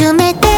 集めて